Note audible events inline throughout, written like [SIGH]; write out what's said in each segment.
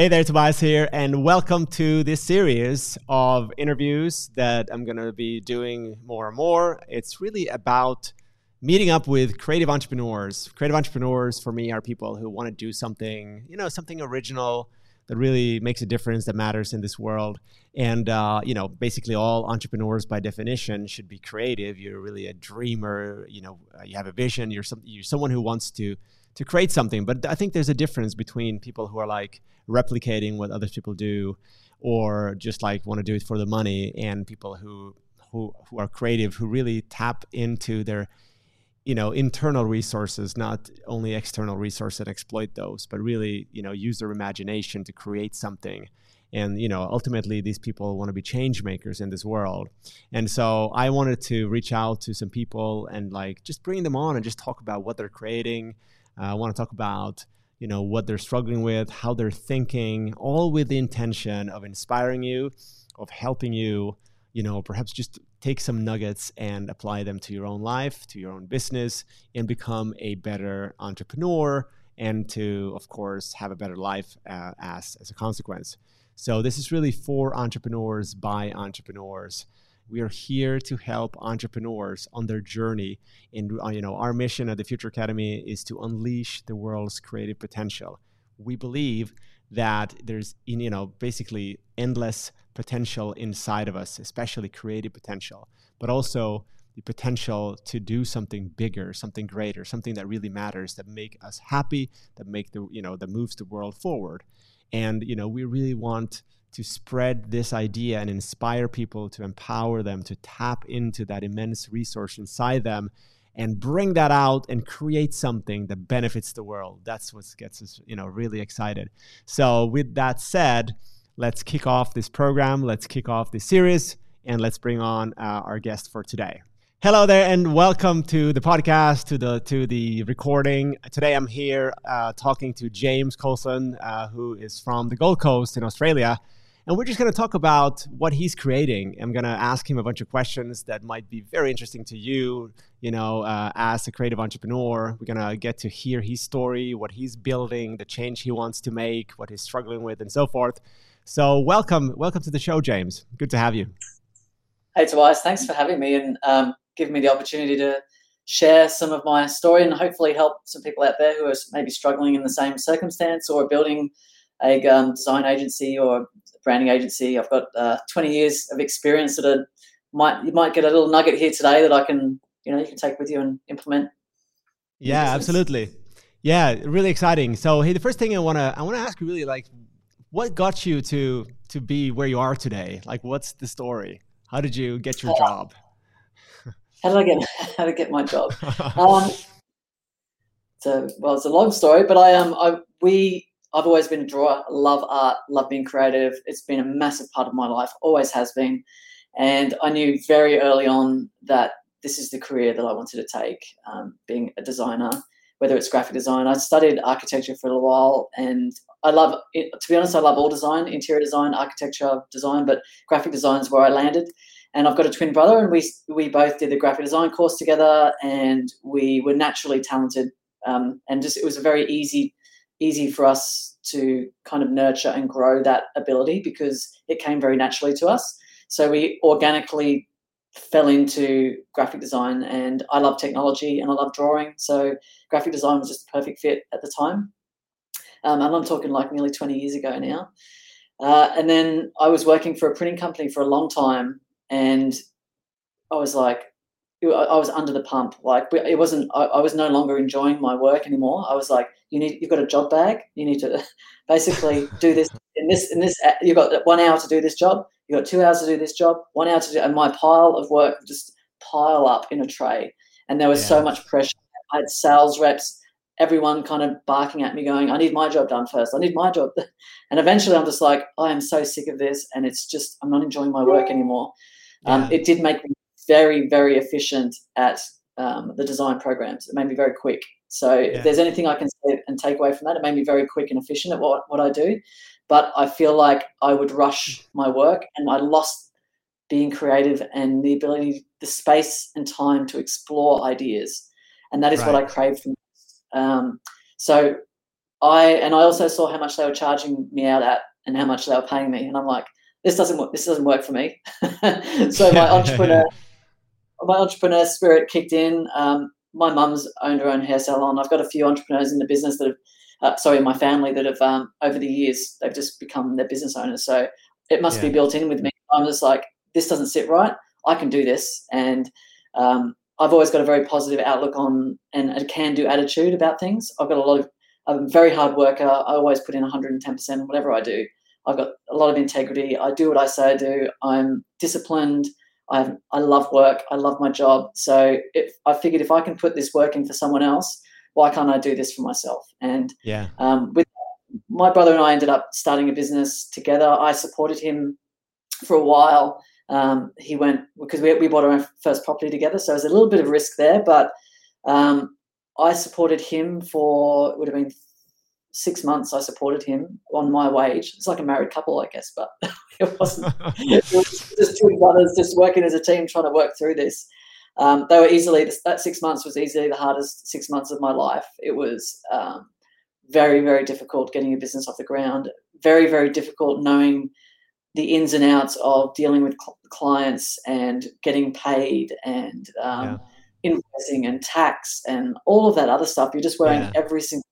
Hey there, Tobias here, and welcome to this series of interviews that I'm going to be doing more and more. It's really about meeting up with creative entrepreneurs. Creative entrepreneurs for me are people who want to do something, you know, something original that really makes a difference that matters in this world. And uh, you know, basically, all entrepreneurs by definition should be creative. You're really a dreamer. You know, you have a vision. You're some, you're someone who wants to to create something. But I think there's a difference between people who are like replicating what other people do or just like want to do it for the money and people who who who are creative who really tap into their you know internal resources not only external resources and exploit those but really you know use their imagination to create something and you know ultimately these people want to be change makers in this world and so i wanted to reach out to some people and like just bring them on and just talk about what they're creating i want to talk about you know what they're struggling with how they're thinking all with the intention of inspiring you of helping you you know perhaps just take some nuggets and apply them to your own life to your own business and become a better entrepreneur and to of course have a better life uh, as as a consequence. So this is really for entrepreneurs by entrepreneurs we are here to help entrepreneurs on their journey. And uh, you know, our mission at the Future Academy is to unleash the world's creative potential. We believe that there's you know basically endless potential inside of us, especially creative potential, but also the potential to do something bigger, something greater, something that really matters, that make us happy, that make the you know that moves the world forward. And you know, we really want to spread this idea and inspire people to empower them to tap into that immense resource inside them and bring that out and create something that benefits the world. That's what gets us you know really excited. So with that said let's kick off this program let's kick off this series and let's bring on uh, our guest for today. Hello there and welcome to the podcast to the to the recording. Today i'm here uh, talking to james coulson uh, who is from the gold coast in australia and we're just going to talk about what he's creating. I'm going to ask him a bunch of questions that might be very interesting to you, you know, uh, as a creative entrepreneur. We're going to get to hear his story, what he's building, the change he wants to make, what he's struggling with, and so forth. So, welcome, welcome to the show, James. Good to have you. Hey, Tobias. Thanks for having me and um, giving me the opportunity to share some of my story and hopefully help some people out there who are maybe struggling in the same circumstance or building a um, design agency or branding agency. I've got uh, 20 years of experience that are, might you might get a little nugget here today that I can you know you can take with you and implement. Yeah, absolutely. Yeah, really exciting. So hey, the first thing I wanna I wanna ask you really like, what got you to to be where you are today? Like, what's the story? How did you get your uh, job? How did I get [LAUGHS] how to get my job? [LAUGHS] um, so well, it's a long story, but I um I we I've always been a drawer, love art, love being creative. It's been a massive part of my life, always has been. And I knew very early on that this is the career that I wanted to take, um, being a designer, whether it's graphic design. I studied architecture for a little while and I love, it, to be honest, I love all design, interior design, architecture design, but graphic design is where I landed. And I've got a twin brother, and we we both did the graphic design course together, and we were naturally talented. Um, and just it was a very easy easy for us to kind of nurture and grow that ability because it came very naturally to us. So we organically fell into graphic design and I love technology and I love drawing. So graphic design was just a perfect fit at the time. Um, and I'm talking like nearly 20 years ago now. Uh, and then I was working for a printing company for a long time and I was like, I was under the pump. Like it wasn't. I, I, was no longer enjoying my work anymore. I was like, you need. You've got a job bag. You need to [LAUGHS] basically do this in this in this. You've got one hour to do this job. You've got two hours to do this job. One hour to do. And my pile of work just pile up in a tray. And there was yeah. so much pressure. I had sales reps, everyone kind of barking at me, going, "I need my job done first. I need my job." [LAUGHS] And eventually, I'm just like, I am so sick of this, and it's just I'm not enjoying my work anymore. Yeah. Um, it did make me very, very efficient at um, the design programs. It made me very quick. So yeah. if there's anything I can say and take away from that, it made me very quick and efficient at what, what I do. But I feel like I would rush my work and I lost being creative and the ability, the space and time to explore ideas. And that is right. what I crave from. Um, so I and I also saw how much they were charging me out at and how much they were paying me, and I'm like, this doesn't work. This doesn't work for me. [LAUGHS] so my entrepreneur, [LAUGHS] my entrepreneur spirit kicked in. Um, my mum's owned her own hair salon. I've got a few entrepreneurs in the business that have, uh, sorry, in my family that have um, over the years they've just become their business owners. So it must yeah. be built in with me. I'm just like, this doesn't sit right. I can do this, and um, I've always got a very positive outlook on and a can-do attitude about things. I've got a lot of I'm a very hard worker. I always put in 110% whatever I do. I've got a lot of integrity. I do what I say I do. I'm disciplined. I I love work. I love my job. So if I figured if I can put this work in for someone else, why can't I do this for myself? And yeah, um, with my brother and I ended up starting a business together. I supported him for a while. Um, he went because we, we bought our first property together, so there's a little bit of risk there. But um, I supported him for it would have been six months. I supported him on my wage. It's like a married couple, I guess, but [LAUGHS] it wasn't. [LAUGHS] it was just two brothers just working as a team, trying to work through this. Um, they were easily that six months was easily the hardest six months of my life. It was um, very very difficult getting a business off the ground. Very very difficult knowing the ins and outs of dealing with cl- clients and getting paid and um, yeah invoicing and tax and all of that other stuff. You're just wearing yeah. every single,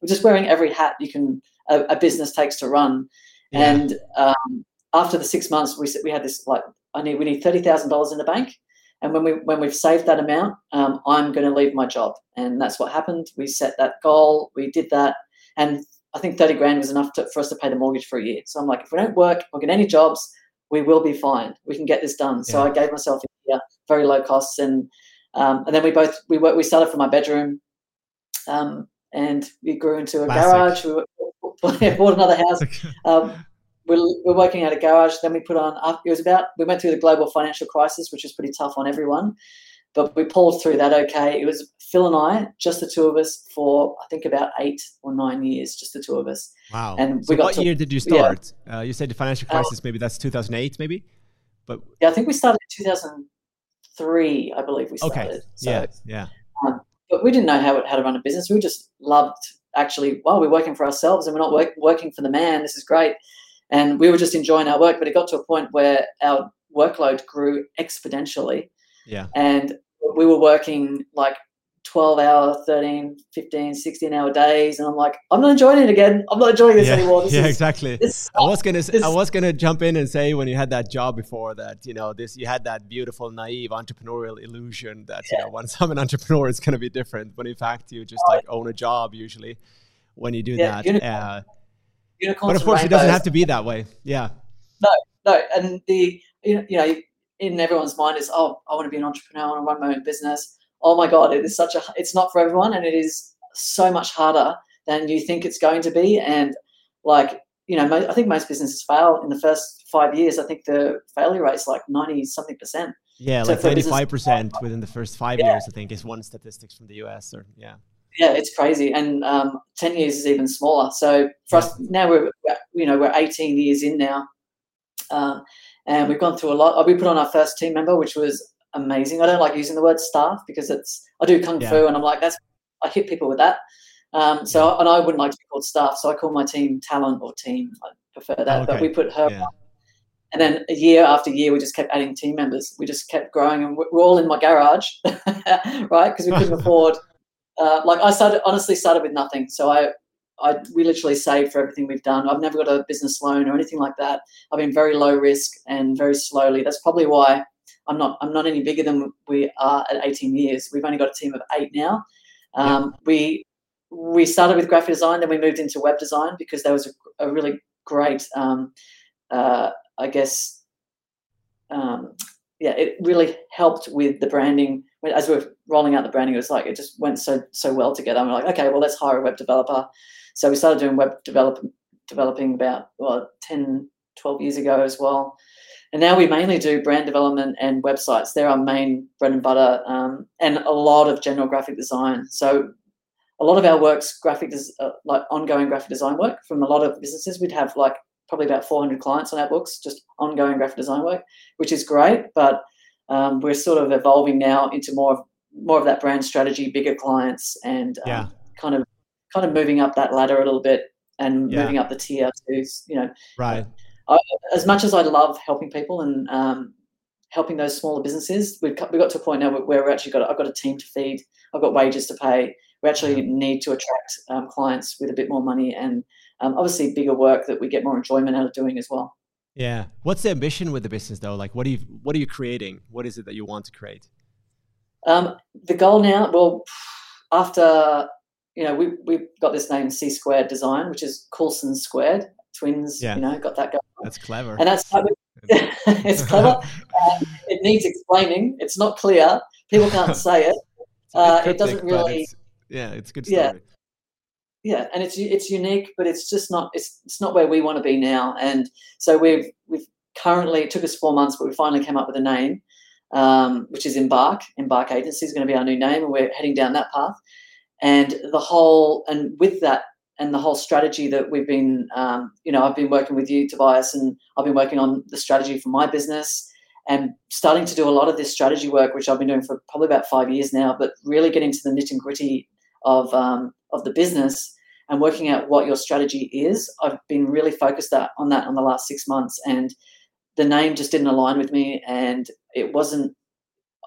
you're just wearing every hat you can a, a business takes to run. Yeah. And um, after the six months, we we had this like I need we need thirty thousand dollars in the bank. And when we when we've saved that amount, um, I'm going to leave my job, and that's what happened. We set that goal, we did that, and I think thirty grand was enough to, for us to pay the mortgage for a year. So I'm like, if we don't work or get any jobs, we will be fine. We can get this done. So I gave myself a year, very low costs, and um, and then we both we worked, we started from my bedroom, um, and we grew into a Classic. garage. We [LAUGHS] bought another house. Um, we're, we're working at a garage. Then we put on. It was about we went through the global financial crisis, which was pretty tough on everyone, but we pulled through that okay. It was Phil and I, just the two of us, for I think about eight or nine years, just the two of us. Wow! And so we got what to, year did you start? Yeah. Uh, you said the financial uh, crisis. Uh, maybe that's 2008, maybe. But yeah, I think we started in 2000 three, I believe we started. Okay. So, yeah. Yeah. But we didn't know how, how to run a business. We just loved actually, well, we're working for ourselves and we're not work, working for the man. This is great. And we were just enjoying our work, but it got to a point where our workload grew exponentially. Yeah. And we were working like 12 hour 13 15 16 hour days and i'm like i'm not enjoying it again. I'm not enjoying this yeah, anymore. [LAUGHS] This yeah is, exactly. i was gonna this, i was gonna jump in and say when you had that job before that you know this you had that beautiful naive entrepreneurial illusion that yeah. you know once [LAUGHS] i'm an entrepreneur it's gonna be different. But in fact you just like own a job usually when you do yeah, that unicorn. uh, but of course it doesn't have to be that way. Yeah. No no and the you know in everyone's mind is oh i want to be an entrepreneur i want to run my own business oh my god, it is such a it's not for everyone, and it is so much harder than you think it's going to be. And like you know, I think most businesses fail in the first five years. I think the failure rate is like ninety something percent. Yeah, so like ninety five percent within the first five yeah. years. I think is one statistics from the US. Or yeah. Yeah, it's crazy, and um, ten years is even smaller. So for us now, we're you know we're eighteen years in now, um, and we've gone through a lot. We put on our first team member, which was amazing. I don't like using the word staff because it's I do kung yeah. fu and I'm like that's I hit people with that. Um, so yeah. and I wouldn't like to be called staff, so I call my team talent or team. I prefer that, okay. but we put her. Yeah. And then a year after year, we just kept adding team members. We just kept growing, and we're all in my garage, [LAUGHS] right? Because we couldn't [LAUGHS] afford. Uh, like I started, honestly, started with nothing. So I, I, we literally saved for everything we've done. I've never got a business loan or anything like that. I've been very low risk and very slowly. That's probably why I'm not I'm not any bigger than we are at 18 years. We've only got a team of eight now. Um, yeah. We we started with graphic design, then we moved into web design because there was a, a really great, um, uh, I guess, um, yeah, it really helped with the branding. As we are rolling out the branding, it was like it just went so so well together. And we're like, okay, well, let's hire a web developer. So we started doing web develop, developing about well 10, 12 years ago as well. And now we mainly do brand development and websites. They're our main bread and butter, um, and a lot of general graphic design. So a lot of our work's graphic des- uh, like ongoing graphic design work from a lot of businesses. We'd have like probably about 400 clients on our books, just ongoing graphic design work, which is great. But um, we're sort of evolving now into more of more of that brand strategy, bigger clients, and um, yeah. kind of kind of moving up that ladder a little bit and yeah. moving up the tier to you know right. I, as much as I love helping people and um, helping those smaller businesses, we've we got to a point now where we're actually got I've got a team to feed, I've got wages to pay. We actually need to attract um, clients with a bit more money and um, obviously bigger work that we get more enjoyment out of doing as well. Yeah. What's the ambition with the business though? Like, what are you what are you creating? What is it that you want to create? Um, the goal now, well, after you know, we we've got this name C Squared Design, which is Coulson Squared twins. Yeah. You know, got that going. That's clever. And that's [LAUGHS] it's clever. Um, it needs explaining. It's not clear. People can't [LAUGHS] say it. Uh, cryptic, it doesn't really. It's, yeah, it's good story. Yeah, yeah, and it's it's unique, but it's just not it's it's not where we want to be now. And so we've we've currently it took us four months, but we finally came up with a name, um, which is Embark. Embark Agency is going to be our new name, and we're heading down that path. And the whole and with that and the whole strategy that we've been, um, you know, I've been working with you, Tobias, and I've been working on the strategy for my business and starting to do a lot of this strategy work, which I've been doing for probably about five years now, but really getting to the nit and gritty of um, of the business and working out what your strategy is. I've been really focused that, on that on the last six months, and the name just didn't align with me, and it wasn't.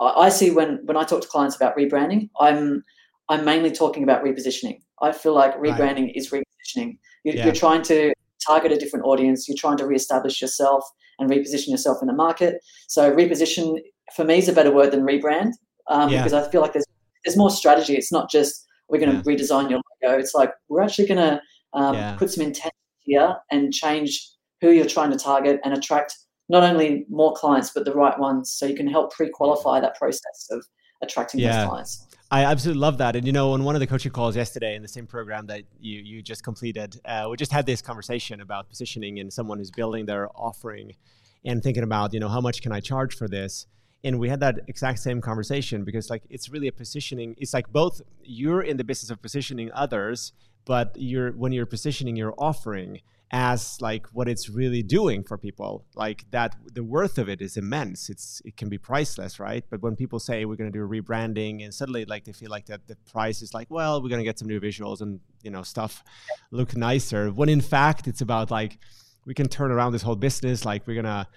I see when when I talk to clients about rebranding, I'm I'm mainly talking about repositioning. I feel like rebranding right. is repositioning. You're, yeah. you're trying to target a different audience. You're trying to reestablish yourself and reposition yourself in the market. So reposition for me is a better word than rebrand um, yeah. because I feel like there's there's more strategy. It's not just we're going to yeah. redesign your logo. It's like we're actually going to um, yeah. put some intent here and change who you're trying to target and attract not only more clients but the right ones, so you can help pre-qualify that process of attracting yeah. those clients. I absolutely love that. And you know, on one of the coaching calls yesterday in the same program that you you just completed, uh, we just had this conversation about positioning and someone who's building their offering and thinking about, you know, how much can I charge for this? And we had that exact same conversation because like it's really a positioning. It's like both you're in the business of positioning others, but you're when you're positioning your offering, as like what it's really doing for people. Like that the worth of it is immense. It's it can be priceless right? But when people say we're going to do rebranding and suddenly like they feel like that the price is like well we're going to get some new visuals and you know stuff look nicer when in fact it's about like we can turn around this whole business like we're going to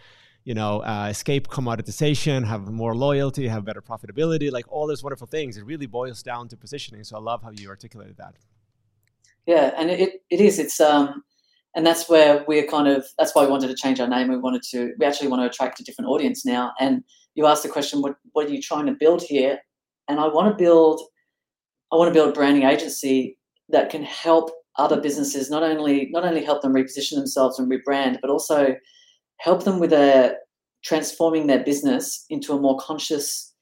you know uh, escape commoditization have more loyalty have better profitability like all those wonderful things. It really boils down to positioning. So i love how you articulated that. Yeah and it, it is. It's um and that's where we're kind of that's why we wanted to change our name. We wanted to we actually want to attract a different audience now. And you asked the question what what are you trying to build here? And i want to build i want to build a branding agency that can help other businesses not only not only help them reposition themselves and rebrand but also help them with a transforming their business into a more conscious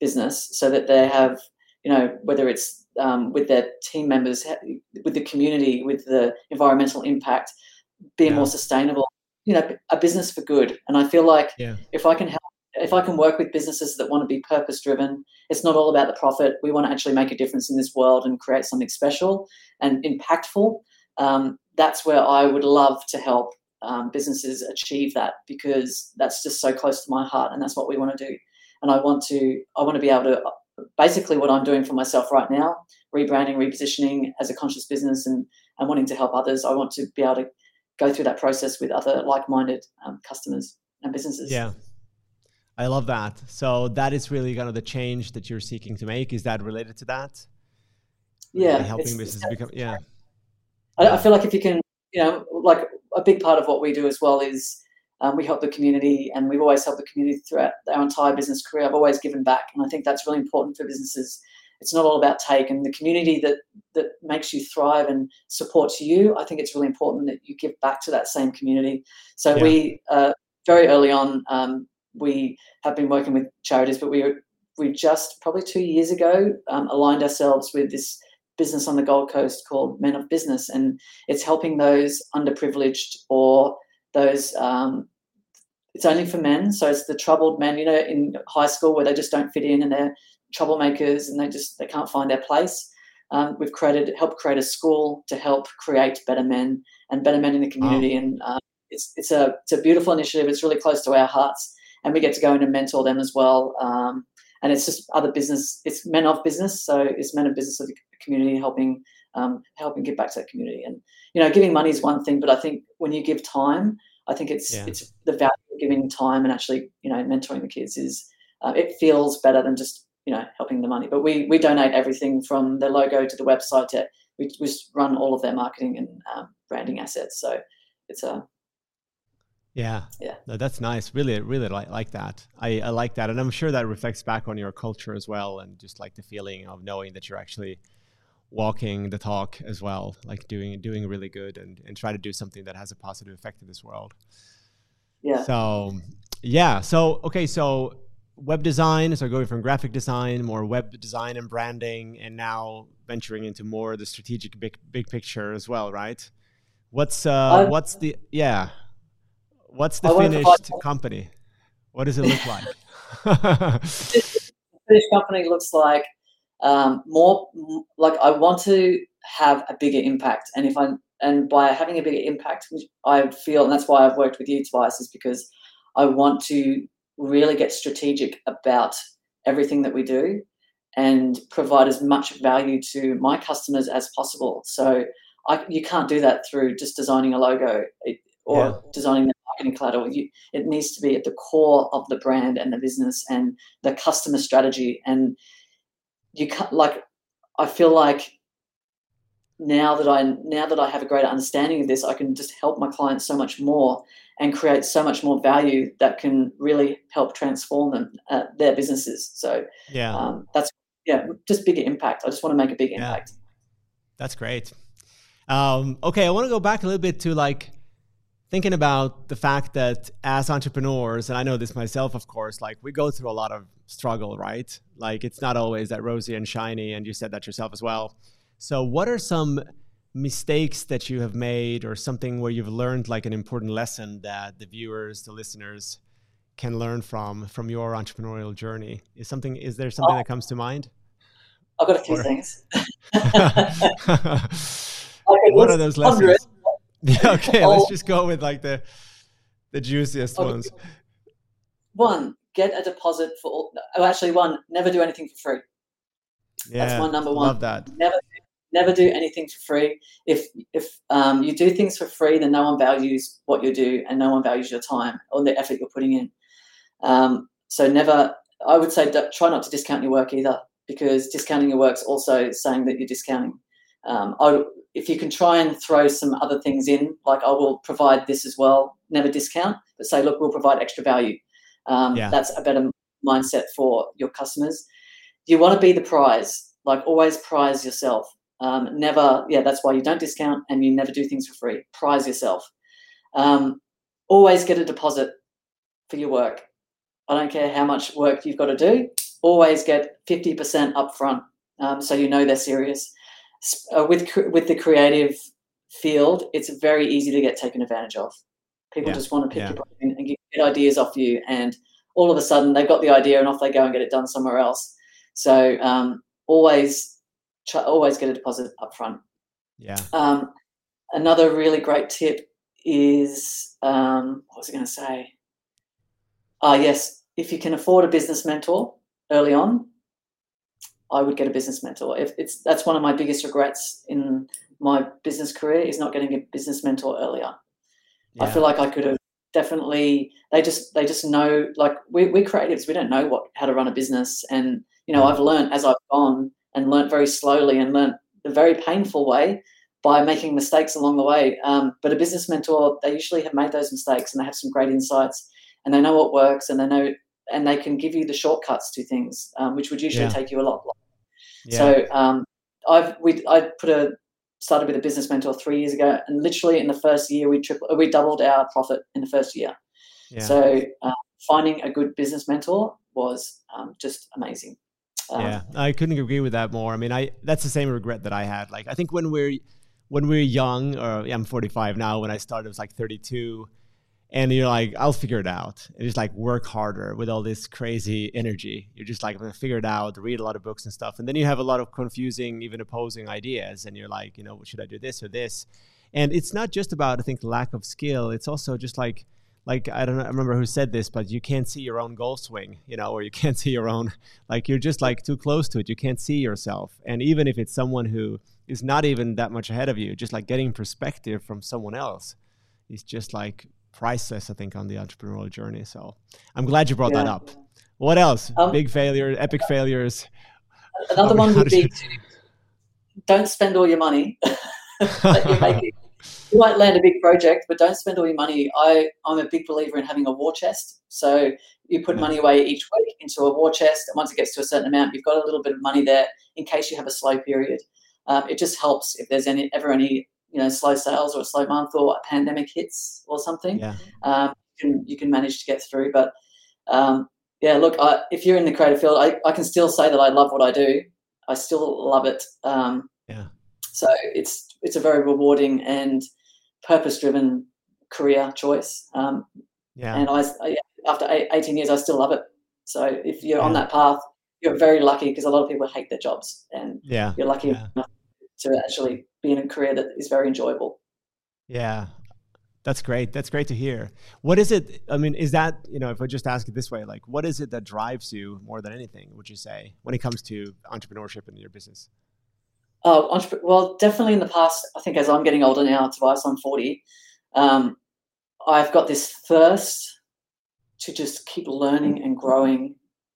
business so that they have you know whether it's um, with their team members, with the community, with the environmental impact, being yeah. more sustainable. You know, a business for good. And I feel like yeah. if I can help, if I can work with businesses that want to be purpose driven, it's not all about the profit. We want to actually make a difference in this world and create something special and impactful. Um, that's where I would love to help um, businesses achieve that because that's just so close to my heart, and that's what we want to do. And I want to, I want to be able to basically what I'm doing for myself right now, rebranding, repositioning as a conscious business and, and wanting to help others. I want to be able to go through that process with other like-minded um, customers and businesses. Yeah. I love that. So that is really kind of the change that you're seeking to make. Is that related to that? Yeah. Really helping businesses become, yeah. I, I feel like if you can, you know, like a big part of what we do as well is um, we help the community, and we've always helped the community throughout our entire business career. I've always given back, and I think that's really important for businesses. It's not all about take, and the community that that makes you thrive and supports you. I think it's really important that you give back to that same community. So yeah. we uh, very early on um, we have been working with charities, but we we just probably two years ago um, aligned ourselves with this business on the Gold Coast called Men of Business, and it's helping those underprivileged or those um, it's only for men. So it's the troubled men, you know, in high school where they just don't fit in and they're troublemakers and they just they can't find their place. Um, we've created helped create a school to help create better men and better men in the community, wow. and uh, it's it's a it's a beautiful initiative. It's really close to our hearts, and we get to go in and mentor them as well. Um, and it's just other business. It's men of business, so it's men of business of the community helping um, helping give back to that community. And you know, giving money is one thing, but I think when you give time, I think it's yeah. it's the value of giving time and actually you know mentoring the kids is uh, it feels better than just you know helping the money. But we we donate everything from the logo to the website to we just run all of their marketing and um, branding assets. So it's a yeah. Yeah. No, that's nice. Really, really like, like that. I, I like that. And I'm sure that reflects back on your culture as well. And just like the feeling of knowing that you're actually walking the talk as well, like doing, doing really good and, and try to do something that has a positive effect in this world. Yeah. So, yeah. So, okay. So web design. So going from graphic design, more web design and branding, and now venturing into more the strategic big, big picture as well, right? What's, uh, what's the, yeah What's the finished company? What does it look like? [LAUGHS] the finished company looks like um, more like I want to have a bigger impact, and if I and by having a bigger impact, I feel, and that's why I've worked with you, Tobias, is because I want to really get strategic about everything that we do and provide as much value to my customers as possible. So I, you can't do that through just designing a logo or yeah. designing the marketing collateral. You, it needs to be at the core of the brand and the business and the customer strategy. And you can't like. I feel like now that I now that I have a greater understanding of this, I can just help my clients so much more and create so much more value that can really help transform them uh, their businesses. So yeah, um, that's yeah, just bigger impact. I just want to make a big yeah. impact. That's great. Um, okay, I want to go back a little bit to like thinking about the fact that as entrepreneurs, and I know this myself, of course, like we go through a lot of struggle, right? Like it's not always that rosy and shiny, and you said that yourself as well. So, what are some mistakes that you have made, or something where you've learned like an important lesson that the viewers, the listeners, can learn from from your entrepreneurial journey? Is something? Is there something oh, that comes to mind? I've got a few or... things. [LAUGHS] [LAUGHS] [LAUGHS] what are those lessons? [LAUGHS] Yeah, okay, let's just go with like the the juiciest okay. ones. One, get a deposit for all. Oh, actually, one, never do anything for free. Yeah, That's my number one. Love that. Never, never do anything for free. If if um, you do things for free, then no one values what you do, and no one values your time or the effort you're putting in. Um, so never. I would say try not to discount your work either, because discounting your work is also saying that you're discounting. Um, I, if you can try and throw some other things in, like I will provide this as well, never discount, but say, look, we'll provide extra value. Um, yeah. That's a better mindset for your customers. You want to be the prize, like always prize yourself. Um, never, yeah, that's why you don't discount and you never do things for free. Prize yourself. Um, always get a deposit for your work. I don't care how much work you've got to do. Always get 50% upfront um, so you know they're serious uh, with with the creative field, it's very easy to get taken advantage of. People yeah. just want to pick yeah. your brain and get ideas off you, and all of a sudden they've got the idea and off they go and get it done somewhere else. So um, always try, always get a deposit up front. Yeah. Um, another really great tip is um, what was I going to say? Ah, yes, if you can afford a business mentor early on, I would get a business mentor. If it's that's one of my biggest regrets in my business career is not getting a business mentor earlier. Yeah. I feel like I could have definitely they just they just know like we we creatives we don't know what how to run a business and you know I've learned as I've gone and learned very slowly and learned the very painful way by making mistakes along the way. Um, but a business mentor they usually have made those mistakes and they have some great insights and they know what works and they know and they can give you the shortcuts to things um, which would usually yeah. take you a lot yeah. So um, I've we I put a started with a business mentor three years ago, and literally in the first year we triple we doubled our profit in the first year. Yeah. So uh, finding a good business mentor was um, just amazing. Um, yeah, I couldn't agree with that more. I mean, I that's the same regret that I had. Like I think when we're when we're young, or yeah, I'm 45 now. When I started, it was like 32 and you're like, I'll figure it out. And just like work harder with all this crazy energy. You're just like, I'm gonna figure it out, read a lot of books and stuff. And then you have a lot of confusing, even opposing ideas. And you're like, you know, should I do this or this? And it's not just about, I think, lack of skill. It's also just like like I don't know, I remember who said this, but you can't see your own goal swing, you know, or you [LAUGHS] can't see your own like you're just like too close to it. You can't see yourself. And even if it's someone who is not even that much ahead of you, just like getting perspective from someone else is just like priceless, I think, on the entrepreneurial journey. So I'm glad you brought yeah. that up. What else? Um, Big failure, epic failures. Another [LAUGHS] one would be don't spend all your money that you're making you might land a big project, but don't spend all your money. I, I'm a big believer in having a war chest. So you put money away each week into a war chest, and once it gets to a certain amount, you've got a little bit of money there in case you have a slow period. Um, it just helps if there's any ever any you know slow sales or a slow month or a pandemic hits or something. Yeah. Um, you can you can manage to get through. But um, yeah, look, I, if you're in the creative field, I, I can still say that I love what I do. I still love it. Um, yeah. So it's it's a very rewarding and purpose driven career choice. Um, yeah. And I, I, after 18 years, I still love it. So if you're yeah. on that path, you're very lucky because a lot of people hate their jobs, and yeah. you're lucky yeah. enough to actually be in a career that is very enjoyable. Yeah, that's great. That's great to hear. What is it? I mean, is that, you know, if I just ask it this way, like, what is it that drives you more than anything, would you say, when it comes to entrepreneurship in your business? Oh, well, definitely in the past, I think as I'm getting older now, Tobias, I'm 40, um, I've got this thirst to just keep learning and growing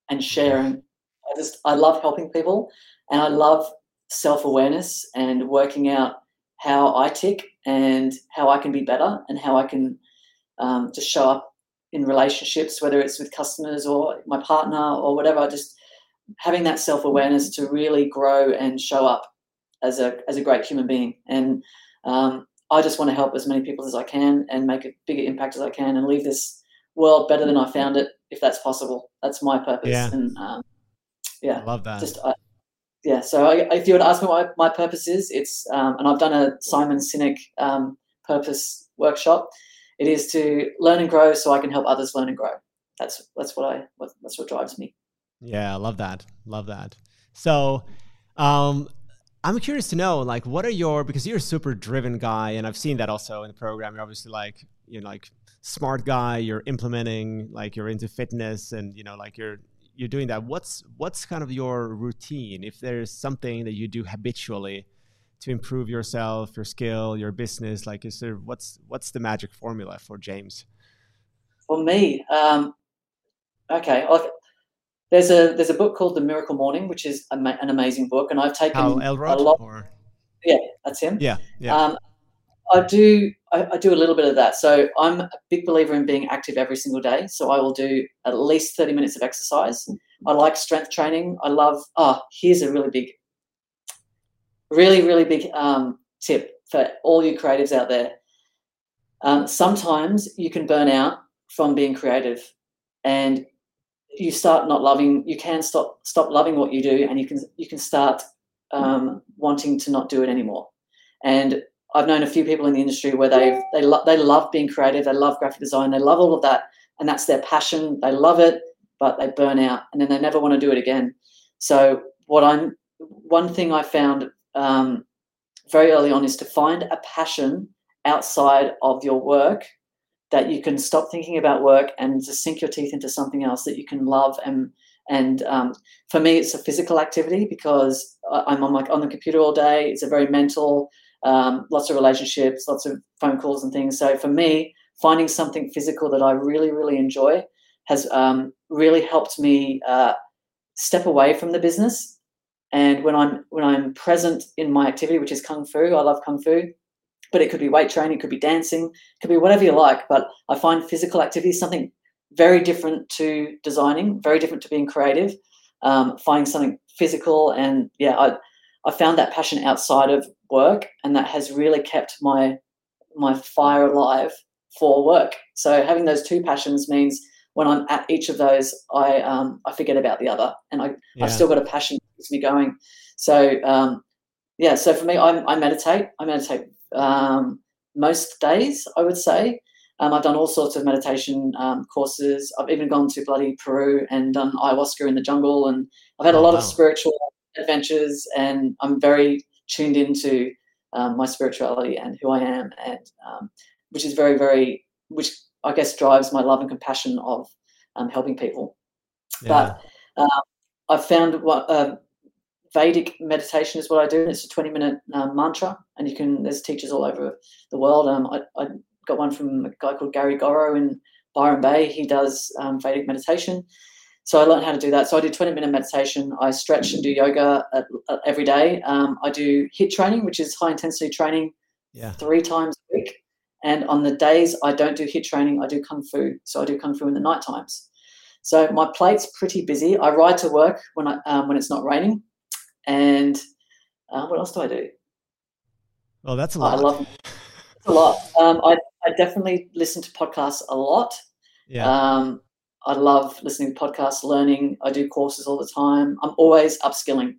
and sharing. I just, I love helping people and I love self awareness and working out how I tick and how I can be better and how I can um, just show up in relationships, whether it's with customers or my partner or whatever. Just having that self awareness to really grow and show up as a as a great human being. And um, I just want to help as many people as I can and make a bigger impact as I can and leave this world better than I found it, if that's possible. That's my purpose. Yeah. And um, yeah, I love that. Just I, yeah. So I, if you were to ask me what my purpose is, it's um, and I've done a Simon Sinek um, purpose workshop. It is to learn and grow so I can help others learn and grow. That's that's what I what, that's what drives me. Yeah, I love that. Love that. So, um, I'm curious to know, like, what are your because you're a super driven guy, and I've seen that also in the program. You're obviously like, you know, like smart guy. You're implementing, like, you're into fitness, and you know, like you're you're doing that. What's what's kind of your routine? If there's something that you do habitually to improve yourself, your skill, your business, like, is there what's what's the magic formula for James? For me, um, okay, there's a there's a book called The Miracle Morning, which is an amazing book, and I've taken Elrod, a lot. Or? Yeah, that's him. Yeah, yeah. Um, I do I, I, do a little bit of that. So I'm a big believer in being active every single day. So I will do at least 30 minutes of exercise. I like strength training. I love. Oh, here's a really big, really really big um, tip for all you creatives out there. Um, sometimes you can burn out from being creative, and you start not loving you can stop stop loving what you do and you can you can start um, wanting to not do it anymore and i've known a few people in the industry where they they, lo- they love being creative they love graphic design they love all of that and that's their passion. They love it but they burn out and then they never want to do it again. So what i'm one thing i found um, very early on is to find a passion outside of your work that you can stop thinking about work and just sink your teeth into something else that you can love and and um, for me it's a physical activity because i'm on my on the computer all day. It's a very mental um, lots of relationships lots of phone calls and things so for me finding something physical that i really really enjoy has um, really helped me uh, step away from the business and when i'm when i'm present in my activity which is kung fu i love kung fu but it could be weight training, it could be dancing, it could be whatever you like. But I find physical activity something very different to designing, very different to being creative. Um, finding something physical, and yeah, I I found that passion outside of work, and that has really kept my my fire alive for work. So having those two passions means when I'm at each of those, I um, I forget about the other, and I yeah. I've still got a passion that keeps me going. So um, yeah, so for me, I, I meditate. I meditate um, most days, I would say. Um, I've done all sorts of meditation um, courses. I've even gone to bloody Peru and done ayahuasca in the jungle, and I've had a oh, lot wow. of spiritual adventures. And I'm very tuned into um, my spirituality and who I am, and um, which is very, very, which I guess drives my love and compassion of um, helping people. Yeah. But uh, I've found what uh, Vedic meditation is what I do. It's a 20 minute um, mantra, and you can, there's teachers all over the world. Um, I, I, got one from a guy called Gary Goro in Byron Bay. He does um, Vedic meditation. So I learned how to do that. So I do 20 minute meditation. I stretch and do yoga at, at every day. Um, I do HIIT training, which is high intensity training, yeah. three times a week. And on the days I don't do HIIT training, I do kung fu. So I do kung fu in the night times. So my plate's pretty busy. I ride to work when I um, when it's not raining. And uh, what else do I do? Oh, that's a lot. I love [LAUGHS] it's a lot. Um, I, I definitely listen to podcasts a lot. Yeah. Um, I love listening to podcasts, learning. I do courses all the time. I'm always upskilling,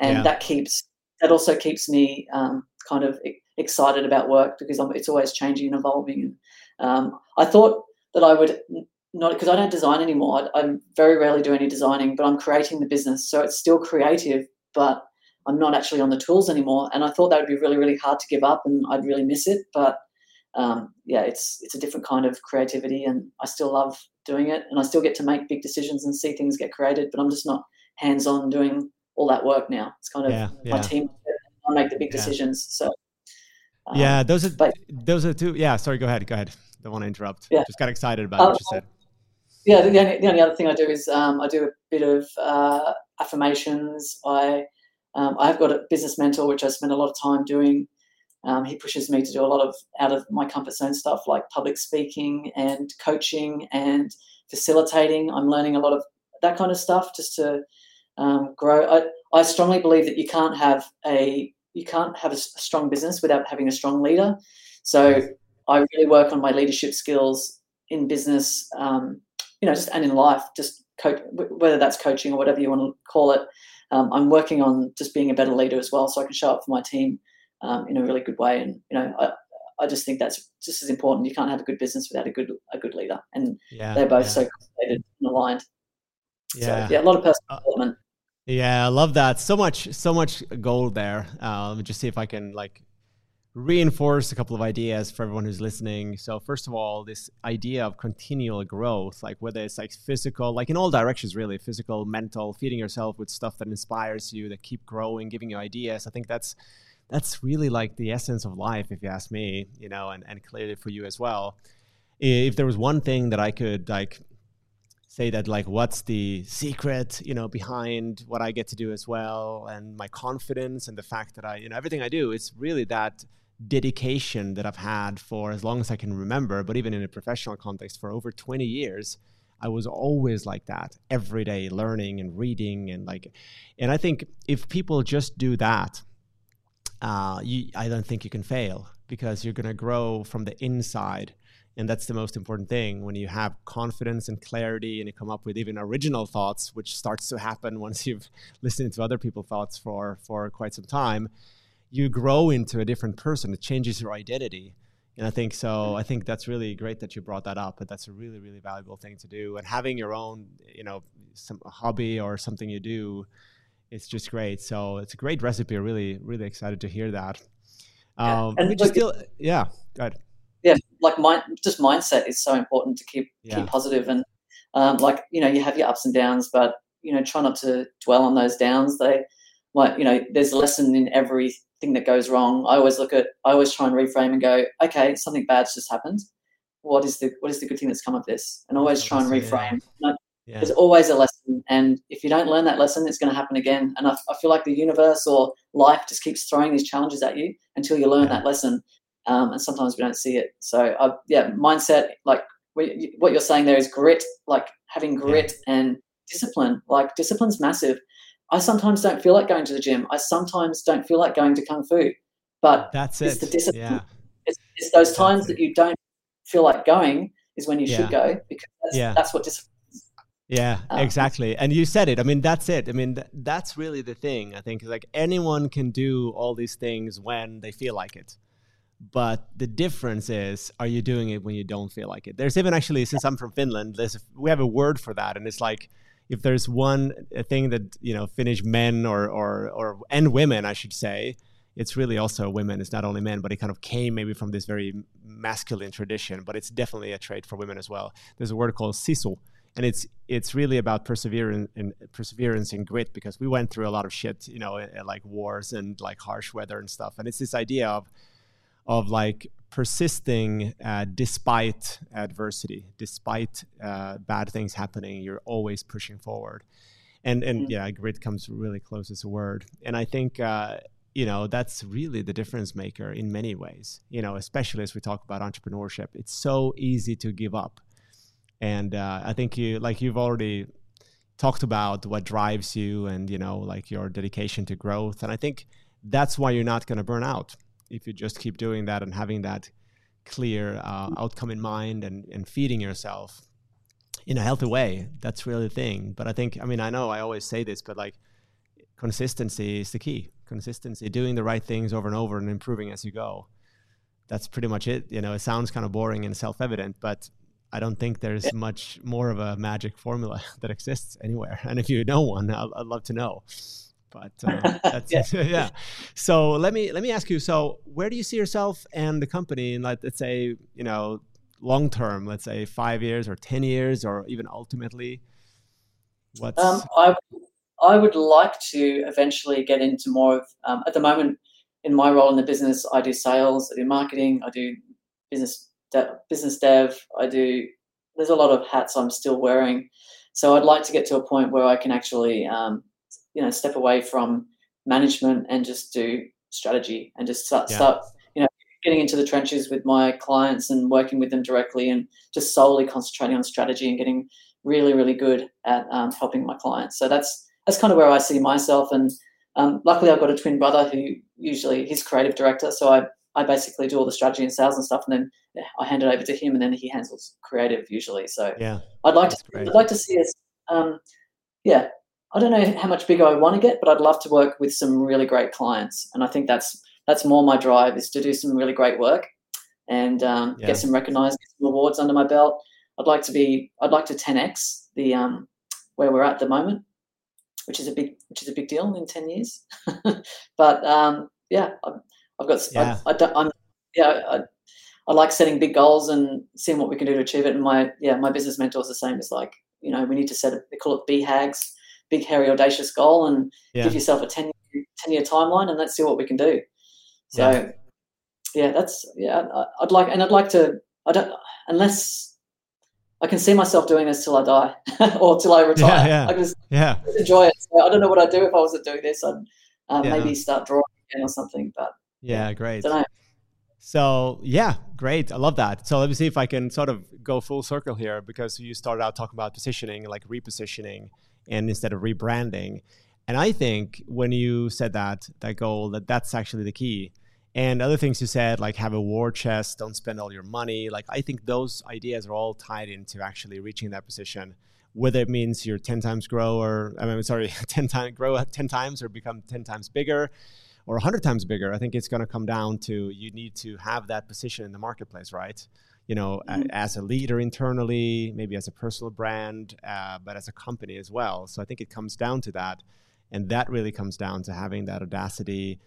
and yeah. that keeps that also keeps me um, kind of excited about work because I'm, it's always changing and evolving. Um, I thought that I would not because I don't design anymore. I, I, very rarely do any designing, but I'm creating the business, so it's still creative, but I'm not actually on the tools anymore. And I thought that would be really, really hard to give up, and I'd really miss it. But um, yeah, it's it's a different kind of creativity, and I still love doing it, and I still get to make big decisions and see things get created. But I'm just not hands on doing all that work now. It's kind of yeah, yeah. my team. I make the big yeah. decisions. So um, yeah, those are but, those are two. Yeah, sorry. Go ahead. Go ahead. Don't want to interrupt. Yeah. Just got excited about uh, what you said. Yeah, the only, the only other thing I do is um, I do a bit of uh, affirmations. I um, I've got a business mentor, which I spend a lot of time doing. Um, he pushes me to do a lot of out of my comfort zone stuff like public speaking and coaching and facilitating. I'm learning a lot of that kind of stuff just to um, grow. I, I strongly believe that you can't have a you can't have a strong business without having a strong leader. So I really work on my leadership skills in business, um, you know, just and in life, just coach, whether that's coaching or whatever you want to call it. Um, I'm working on just being a better leader as well, so I can show up for my team um, in a really good way. And you know, I, I just think that's just as important. You can't have a good business without a good a good leader, and yeah, they're both yeah. so and aligned. Yeah, so, yeah, a lot of personal uh, development. Yeah, I love that. So much, so much gold there. Uh, let me just see if I can like reinforce a couple of ideas for everyone who's listening. So first of all, this idea of continual growth, like whether it's like physical, like in all directions, really, physical, mental, feeding yourself with stuff that inspires you, that keep growing, giving you ideas. I think that's that's really like the essence of life, if you ask me, you know, and, and clearly for you as well. If there was one thing that I could like say that like what's the secret you know behind what i get to do as well and my confidence and the fact that i you know everything i do is really that dedication that i've had for as long as i can remember but even in a professional context for over 20 years i was always like that every day learning and reading and like and i think if people just do that uh, you, i don't think you can fail because you're going to grow from the inside. And that's the most important thing. When you have confidence and clarity and you come up with even original thoughts which starts to happen [LAUGHS] once you've listened to other people's thoughts for for quite some time you grow into a different person. It changes your identity. And i think so i think that's really great that you brought that up but that's a really really valuable thing to do. And having your own you know some hobby or something you do it's just great so it's a great recipe really really excited to hear that um, and just still yeah good. yeah, like mind, just mindset is so important to keep yeah. keep positive and um, like you know you have your ups and downs, but you know try not to dwell on those downs. They like you know there's a lesson in everything that goes wrong. I always look at I always try and reframe and go, okay, something bad's just happened. What is the what is the good thing that's come of this? And always try and reframe. Yeah. Yeah. There's always a lesson, and if you don't learn that lesson, it's going to happen again. And I, I, feel like the universe or life just keeps throwing these challenges at you until you learn yeah. that lesson um, and sometimes we don't see it. So uh, yeah, mindset like we, what you're saying there is grit, like having grit yeah. and discipline. Like discipline's massive. I sometimes don't feel like going to the gym. I sometimes don't feel like going to kung fu, but that's it. The discipline. Yeah. It's, it's those times that you don't feel like going is when you should go because that's, that's what discipline. Yeah, um, exactly. And you said it. I mean, that's it. I mean, th- that's really the thing. I think like anyone can do all these things when they feel like it but the difference is are you doing it when you don't feel like it there's even actually since i'm from finland there's we have a word for that and it's like if there's one thing that you know finnish men or or or and women i should say it's really also women. It's not only men, but it kind of came maybe from this very masculine tradition. But it's definitely a trait for women as well. There's a word called sisu, and it's it's really about perseverance and perseverance and grit because we went through a lot of shit, you know, like wars and like harsh weather and stuff. And it's this idea of of like persisting uh, despite adversity, despite uh, bad things happening. You're always pushing forward, and and mm-hmm. yeah, grit comes really close as a word. And I think. Uh, you know that's really the difference maker in many ways you know especially as we talk about entrepreneurship it's so easy to give up and uh, i think you like you've already talked about what drives you and you know like your dedication to growth. And i think that's why you're not going to burn out if you just keep doing that and having that clear uh, outcome in mind and, and feeding yourself in a healthy way. That's really the thing. But i think i mean i know i always say this but like consistency is the key. Consistency doing the right things over and over and improving as you go. That's pretty much it. You know it sounds kind of boring and self-evident but i don't think there's much more of a magic formula [LAUGHS] that exists anywhere and if you know one i would love to know but uh, [LAUGHS] that's yeah. [LAUGHS] yeah. So let me let me ask you. So where do you see yourself and the company in like let's say you know long term? Let's say five years or ten years or even ultimately. What's um, I I would like to eventually get into more of um, at the moment in my role in the business. I do sales, I do marketing, I do business de- business dev. I do. There's a lot of hats I'm still wearing. So I'd like to get to a point where I can actually um, you know step away from management and just do strategy and just start yeah. start you know getting into the trenches with my clients and working with them directly and just solely concentrating on strategy and getting really really good at um, helping my clients so that's that's kind of where i see myself and um, luckily i've got a twin brother who usually he's creative director so i I basically do all the strategy and sales and stuff, and then yeah, I hand it over to him, and then he handles creative usually. So yeah, I'd like to great. I'd like to see us, um, yeah, I don't know how much bigger I want to get, but I'd love to work with some really great clients. And I think that's that's more my drive is to do some really great work and um, yeah. get some recognized, awards under my belt. I'd like to be, I'd like to 10x the um, where we're at the moment, which is a big, which is a big deal in 10 years. [LAUGHS] but um, yeah, I've, got, yeah. I, I am yeah, I, I like setting big goals and seeing what we can do to achieve it. And my, yeah, my business mentor is the same. It's like, you know, we need to set, a, they call it BHAGs big, hairy, audacious goal and yeah. give yourself a 10, 10 year timeline and let's see what we can do. So, yeah, yeah that's, yeah, I'd like, and I'd like to, I don't, unless I can see myself doing this till I die [LAUGHS] or till I retire. Yeah, yeah. I just, yeah. Enjoy it. So I don't know what I'd do if I wasn't doing this. I'd uh, yeah. maybe start drawing again or something, but yeah, great. So yeah, great. I love that. So let me see if I can sort of go full circle here because you started out talking about positioning, like repositioning, and instead of rebranding. And I think when you said that that goal, that that's actually the key. And other things you said, like have a war chest, don't spend all your money. Like I think those ideas are all tied into actually reaching that position. Whether it means you're 10 times grow or I mean sorry, [LAUGHS] 10 times grow 10 times or become 10 times bigger or 100 times bigger. I think it's going to come down to you need to have that position in the marketplace, right? you know, mm-hmm. a, as a leader internally, maybe as a personal brand, uh, but as a company as well. So I think it comes down to that, and that really comes down to having that audacity,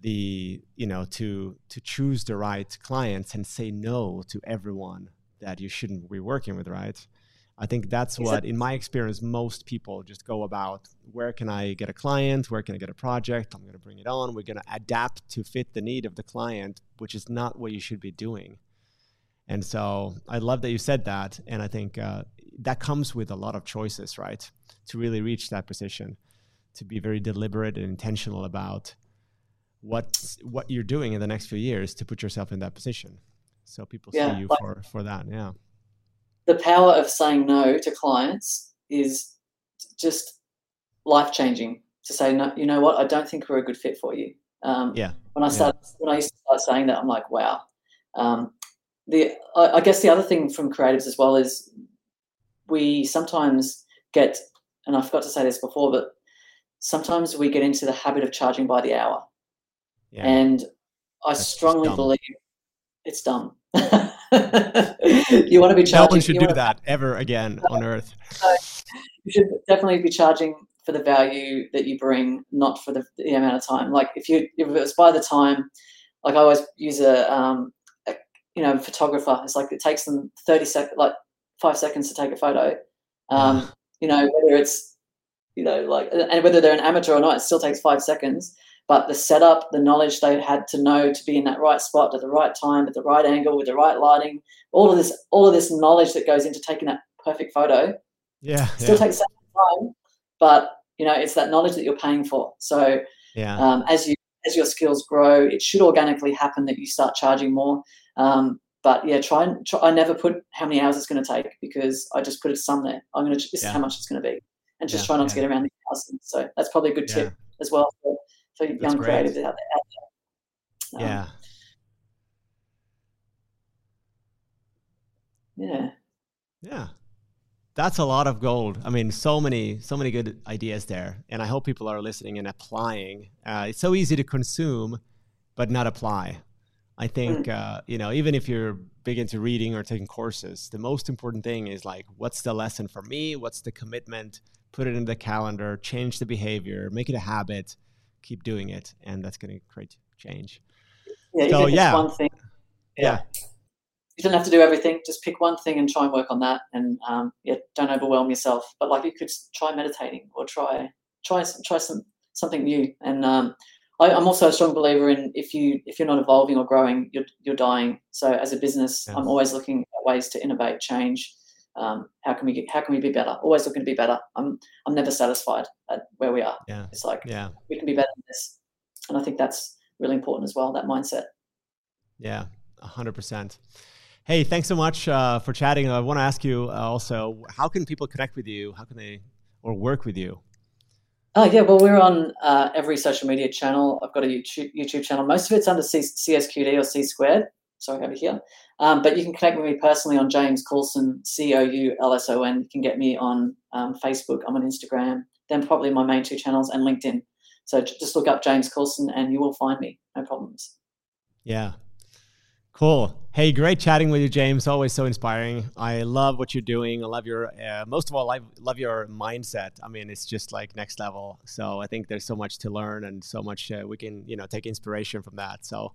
the you know, to to choose the right clients and say no to everyone that you shouldn't be working with, right? I think that's what, in my experience, most people just go about. Where can I get a client? Where can I get a project? I'm going to bring it on. We're going to adapt to fit the need of the client, which is not what you should be doing. And so I love that you said that. And I think uh, that comes with a lot of choices, right? To really reach that position, to be very deliberate and intentional about what what you're doing in the next few years to put yourself in that position. So people yeah, see you like for, for that. Yeah. The power of saying no to clients is just life changing. To say no, you know what? I don't think we're a good fit for you. Um, yeah. When I started, yeah. when I used to start saying that, I'm like, wow. Um, the I guess the other thing from creatives as well is we sometimes get, and I forgot to say this before, but sometimes we get into the habit of charging by the hour, yeah. and I That's strongly believe it's dumb. [LAUGHS] [LAUGHS] you want to be charging. No one should do that ever again [LAUGHS] on Earth. you should definitely be charging for the value that you bring, not for the, the amount of time. Like if you if it was by the time, like I always use a, um, a you know photographer. It's like it takes them thirty seconds, like five seconds to take a photo. Um, you know whether it's you know like and whether they're an amateur or not, it still takes five seconds. But the setup, the knowledge they had to know to be in that right spot at the right time, at the right angle, with the right lighting, all of this, all of this knowledge that goes into taking that perfect photo. Yeah, still yeah. takes time, but you know it's that knowledge that you're paying for. So yeah. um, as you as your skills grow, it should organically happen that you start charging more. Um, but yeah, try and try, I never put how many hours it's going to take because I just put a sum there. I'm going to this Yeah. is how much it's going to be, and just Yeah, try not to get around the thousand. So that's probably a good tip as well for, for young great. creatives there. Out there. Um, yeah. yeah. Yeah. That's a lot of gold. I mean, so many, so many good ideas there, and I hope people are listening and applying. Uh, it's so easy to consume, but not apply. I think uh, you know, even if you're big into reading or taking courses, the most important thing is like, what's the lesson for me? What's the commitment? Put it in the calendar, change the behavior, make it a habit, keep doing it, and that's going to create change. Yeah, So, yeah. one thing. Yeah. You don't have to do everything. Just pick one thing and try and work on that. And um, yeah, don't overwhelm yourself. But like you could try meditating or try try some, try some something new. And um, I, I'm also a strong believer in if you if you're not evolving or growing, you're you're dying. So as a business, Yeah. I'm always looking at ways to innovate, change. Um, how can we get, how can we be better? Always looking to be better. I'm I'm never satisfied at where we are. Yeah. It's like Yeah. we can be better than this, and I think that's really important as well. That mindset. Yeah, hundred percent. Hey, thanks so much uh, for chatting. I want to ask you uh, also, how can people connect with you? How can they or work with you? Oh yeah, well we're on uh, every social media channel. I've got a YouTube YouTube channel. Most of it's under C- CSQD or C squared. Sorry, over here. Um, but you can connect with me personally on James Coulson, C O U L S O N. You can get me on um, Facebook. I'm on Instagram. Then probably my main two channels and LinkedIn. So just look up James Coulson and you will find me. No problems. Yeah. Cool. Hey, great chatting with you, James. Always so inspiring. I love what you're doing. I love your, uh, most of all, I love your mindset. I mean, it's just like next level. So I think there's so much to learn and so much uh, we can, you know, take inspiration from that. So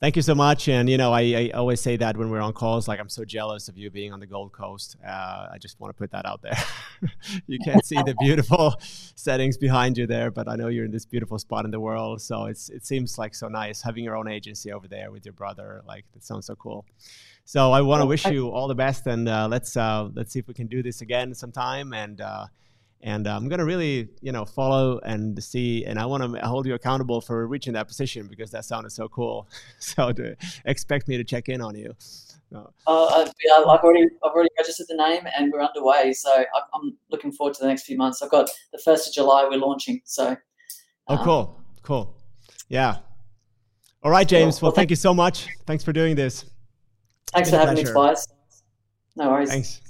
thank you so much. And, you know, I, I always say that when we're on calls, like I'm so jealous of you being on the Gold Coast. Uh, I just want to put that out there. [LAUGHS] you can't see the beautiful [LAUGHS] settings behind you there, but I know you're in this beautiful spot in the world. So it's it seems like so nice having your own agency over there with your brother. Like that sounds so cool. So I want to wish you all the best, and uh, let's uh, let's see if we can do this again sometime. And uh, and I'm gonna really you know follow and see, and I want to hold you accountable for reaching that position because that sounded so cool. [LAUGHS] so expect me to check in on you. So, Uh, I've, I've already I've already registered the name and we're underway. So I- I'm looking forward to the next few months. I've got the first of July we're launching. So Oh, um, cool, cool. Yeah. All right, James. Well, Well, thank you so much. Thanks for doing this. thanks for having me, pleasure. Tobias. No worries. Thanks.